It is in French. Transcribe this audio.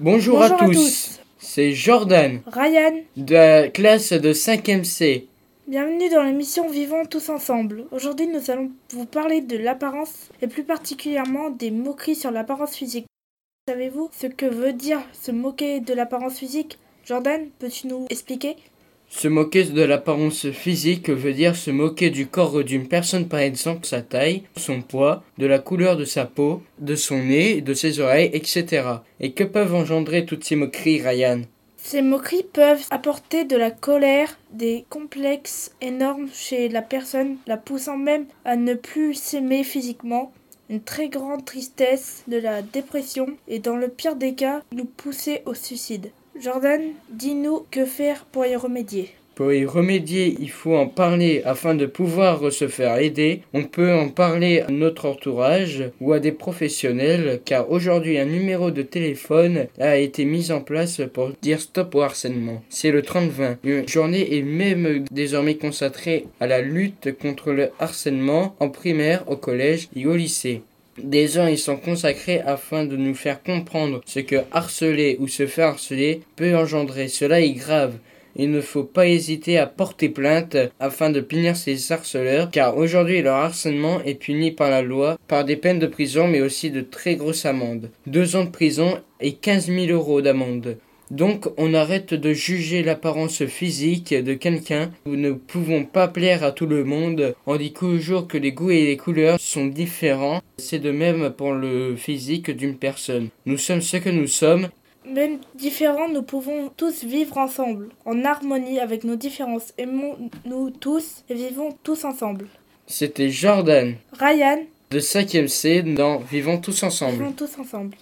Bonjour, Bonjour à, à tous. tous. C'est Jordan Ryan, de la classe de 5e C. bienvenue dans l'émission Vivons tous ensemble. Aujourd'hui, nous allons vous parler de l'apparence et plus particulièrement des moqueries sur l'apparence physique. Savez-vous ce que veut dire se moquer de l'apparence physique? Jordan, peux-tu nous expliquer? Se moquer de l'apparence physique veut dire se moquer du corps d'une personne par exemple sa taille, son poids, de la couleur de sa peau, de son nez, de ses oreilles, etc. Et que peuvent engendrer toutes ces moqueries, Ryan? Ces moqueries peuvent apporter de la colère, des complexes énormes chez la personne, la poussant même à ne plus s'aimer physiquement, une très grande tristesse, de la dépression et dans le pire des cas, nous pousser au suicide. Jordan, dis-nous que faire pour y remédier. Pour y remédier, il faut en parler afin de pouvoir se faire aider. On peut en parler à notre entourage ou à des professionnels car aujourd'hui un numéro de téléphone a été mis en place pour dire stop au harcèlement. C'est le 30-20. Une journée est même désormais consacrée à la lutte contre le harcèlement en primaire, au collège et au lycée. Des heures y sont consacrés afin de nous faire comprendre ce que harceler ou se faire harceler peut engendrer. Cela est grave. Il ne faut pas hésiter à porter plainte afin de punir ces harceleurs, car aujourd'hui leur harcèlement est puni par la loi par des peines de prison mais aussi de très grosses amendes. Deux ans de prison et 15 000 euros d'amende. Donc on arrête de juger l'apparence physique de quelqu'un. Nous ne pouvons pas plaire à tout le monde. On dit toujours que les goûts et les couleurs sont différents. C'est de même pour le physique d'une personne. Nous sommes ce que nous sommes Même différents, nous pouvons tous vivre ensemble, en harmonie avec nos différences. Aimons-nous tous et vivons tous ensemble. C'était Jordan Ryan, de 5e C dans Vivons tous ensemble. vivons tous ensemble.